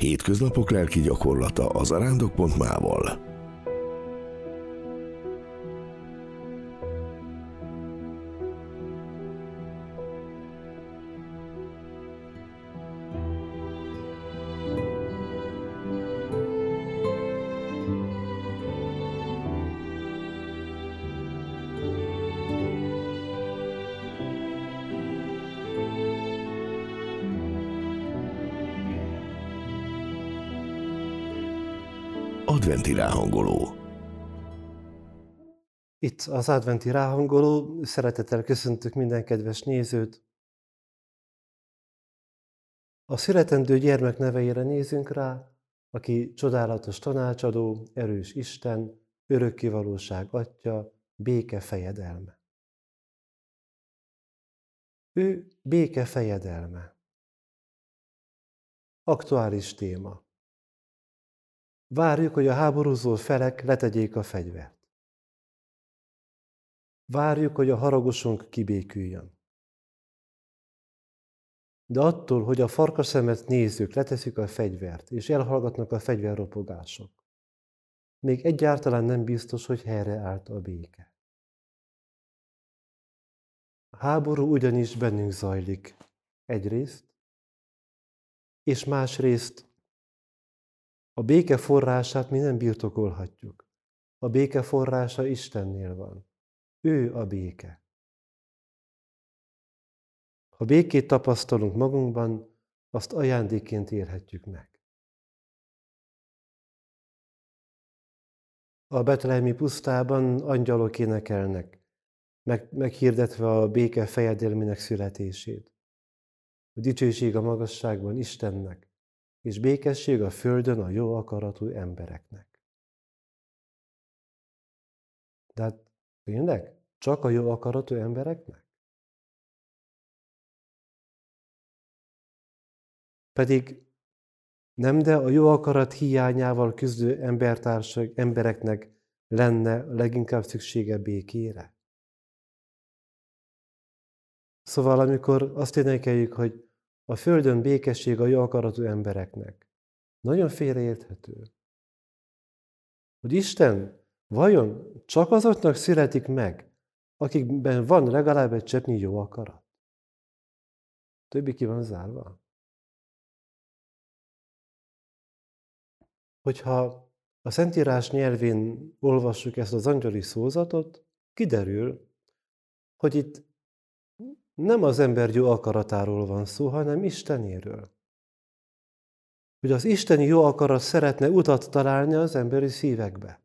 Hétköznapok lelki gyakorlata az arándok.mával. Adventi ráhangoló. Itt az adventi ráhangoló, szeretettel köszöntök minden kedves nézőt. A születendő gyermek neveire nézünk rá, aki csodálatos tanácsadó, erős Isten, örökkivalóság atya, béke fejedelme. Ő béke fejedelme. Aktuális téma. Várjuk, hogy a háborúzó felek letegyék a fegyvert. Várjuk, hogy a haragosunk kibéküljön. De attól, hogy a farkaszemet nézzük, leteszik a fegyvert, és elhallgatnak a fegyverropogások, még egyáltalán nem biztos, hogy helyreállt a béke. A háború ugyanis bennünk zajlik egyrészt, és másrészt a béke forrását mi nem birtokolhatjuk. A béke forrása Istennél van. Ő a béke. Ha békét tapasztalunk magunkban, azt ajándékként érhetjük meg. A betlehemi pusztában angyalok énekelnek, meg, meghirdetve a béke fejedelmének születését. A dicsőség a magasságban Istennek, és békesség a földön a jó akaratú embereknek. De hát tényleg? Csak a jó akaratú embereknek? Pedig nem, de a jó akarat hiányával küzdő embertársak, embereknek lenne leginkább szüksége békére. Szóval amikor azt énekeljük, hogy a földön békesség a jó akaratú embereknek. Nagyon félreérthető. Hogy Isten vajon csak azoknak születik meg, akikben van legalább egy cseppnyi jó akarat? Többi ki van zárva. Hogyha a Szentírás nyelvén olvassuk ezt az angyali szózatot, kiderül, hogy itt nem az ember jó akaratáról van szó, hanem Istenéről. Hogy az isteni jó akarat szeretne utat találni az emberi szívekbe.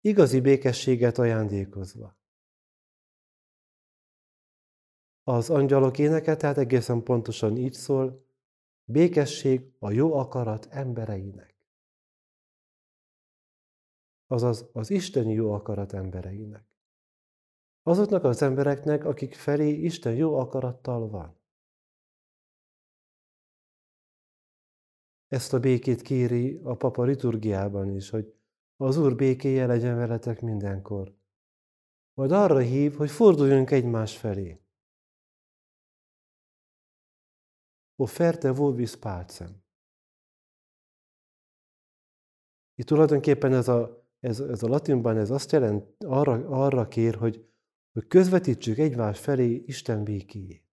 Igazi békességet ajándékozva. Az angyalok éneke tehát egészen pontosan így szól, békesség a jó akarat embereinek. Azaz az isteni jó akarat embereinek. Azoknak az embereknek, akik felé Isten jó akarattal van. Ezt a békét kéri a papa liturgiában is, hogy az Úr békéje legyen veletek mindenkor. Majd arra hív, hogy forduljunk egymás felé. Offerte vobis pacem. Itt tulajdonképpen ez a, ez, ez a latinban ez azt jelent, arra, arra kér, hogy hogy közvetítsük egymás felé Isten békéjét.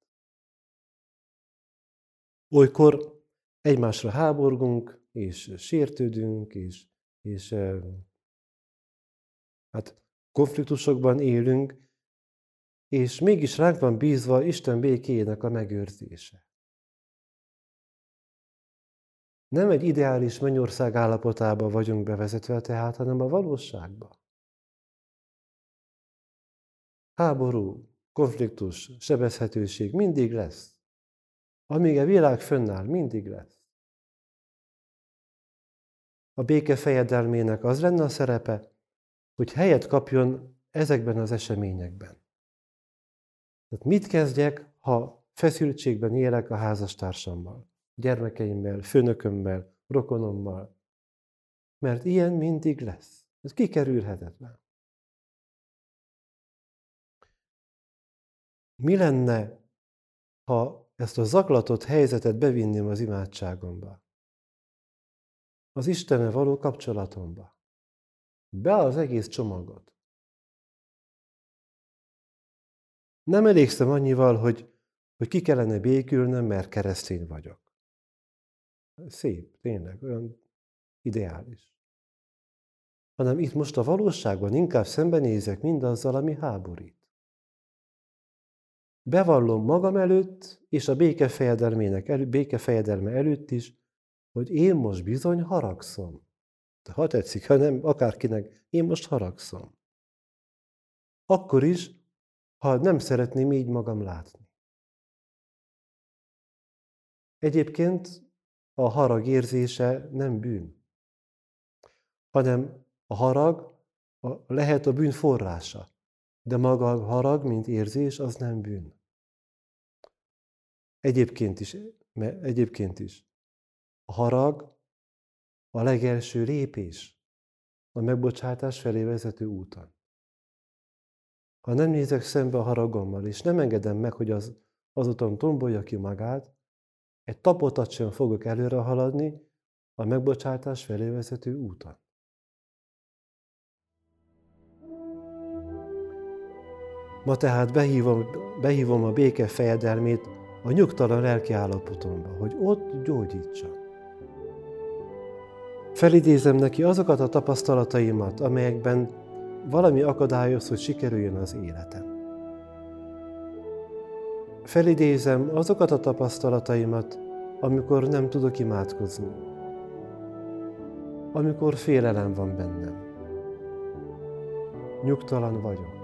Olykor egymásra háborgunk, és sértődünk, és, és hát konfliktusokban élünk, és mégis ránk van bízva Isten békéjének a megőrzése. Nem egy ideális mennyország állapotába vagyunk bevezetve tehát, hanem a valóságba. Háború, konfliktus, sebezhetőség mindig lesz. Amíg a világ fönnáll, mindig lesz. A béke fejedelmének az lenne a szerepe, hogy helyet kapjon ezekben az eseményekben. Tehát mit kezdjek, ha feszültségben élek a házastársammal, gyermekeimmel, főnökömmel, rokonommal? Mert ilyen mindig lesz. Ez kikerülhetetlen. Mi lenne, ha ezt a zaklatott helyzetet bevinném az imádságomba, az Istenne való kapcsolatomba, be az egész csomagot. Nem elégszem annyival, hogy, hogy ki kellene békülnöm, mert keresztény vagyok. Szép, tényleg, olyan ideális. Hanem itt most a valóságban inkább szembenézek mindazzal, ami háborít. Bevallom magam előtt, és a békefejedelmének elő, békefejedelme előtt is, hogy én most bizony haragszom. De ha tetszik, ha nem, akárkinek, én most haragszom. Akkor is, ha nem szeretném így magam látni. Egyébként a harag érzése nem bűn, hanem a harag a, lehet a bűn forrása, de maga a harag, mint érzés, az nem bűn. Egyébként is, egyébként is. A harag a legelső lépés a megbocsátás felé vezető úton. Ha nem nézek szembe a haragommal, és nem engedem meg, hogy az, azután tombolja ki magát, egy tapotat sem fogok előre haladni a megbocsátás felé vezető úton. Ma tehát behívom, behívom a béke fejedelmét a nyugtalan lelki állapotomba, hogy ott gyógyítsa. Felidézem neki azokat a tapasztalataimat, amelyekben valami akadályoz, hogy sikerüljön az életem. Felidézem azokat a tapasztalataimat, amikor nem tudok imádkozni. Amikor félelem van bennem. Nyugtalan vagyok.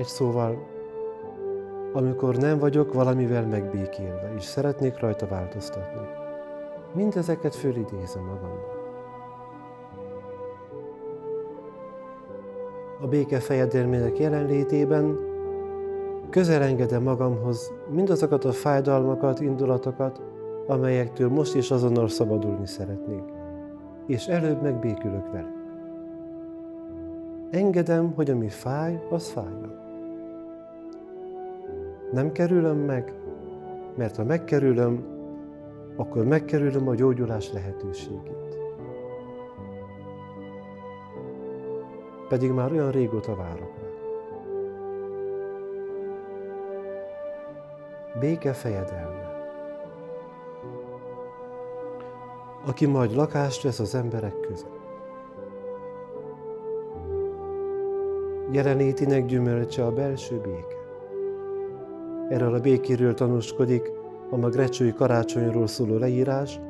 Egy szóval, amikor nem vagyok valamivel megbékélve, és szeretnék rajta változtatni. Mindezeket fölidézem magamban. A béke fejedelmének jelenlétében Közel engedem magamhoz mindazokat a fájdalmakat, indulatokat, amelyektől most is azonnal szabadulni szeretnék, és előbb megbékülök velük. Engedem, hogy ami fáj, az fájjon. Nem kerülöm meg, mert ha megkerülöm, akkor megkerülöm a gyógyulás lehetőségét. Pedig már olyan régóta várok rá. béke fejedelme. Aki majd lakást vesz az emberek között. Jelenétinek gyümölcse a belső béke. Erről a békéről tanúskodik a magrecsői karácsonyról szóló leírás,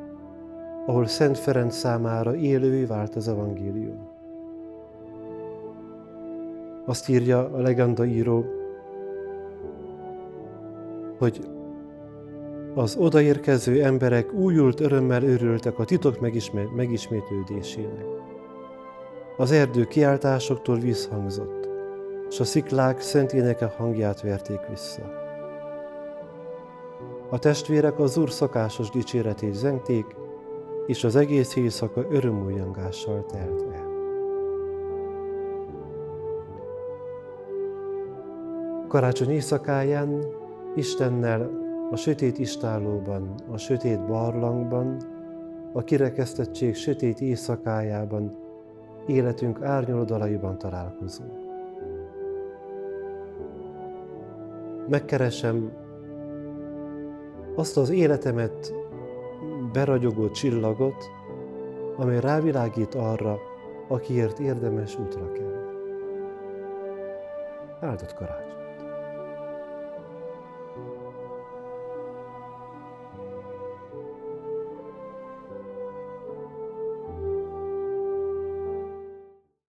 ahol Szent Ferenc számára élővé vált az evangélium. Azt írja a legenda író, hogy az odaérkező emberek újult örömmel örültek a titok megismétlődésének. Az erdő kiáltásoktól visszhangzott, és a sziklák szent éneke hangját verték vissza. A testvérek az Úr szokásos dicséretét zengték, és az egész éjszaka örömújjangással telt el. Karácsony éjszakáján Istennel a sötét istálóban, a sötét barlangban, a kirekesztettség sötét éjszakájában, életünk árnyoldalaiban találkozunk. Megkeresem azt az életemet beragyogó csillagot, amely rávilágít arra, akiért érdemes útra kell. Áldott karácsony!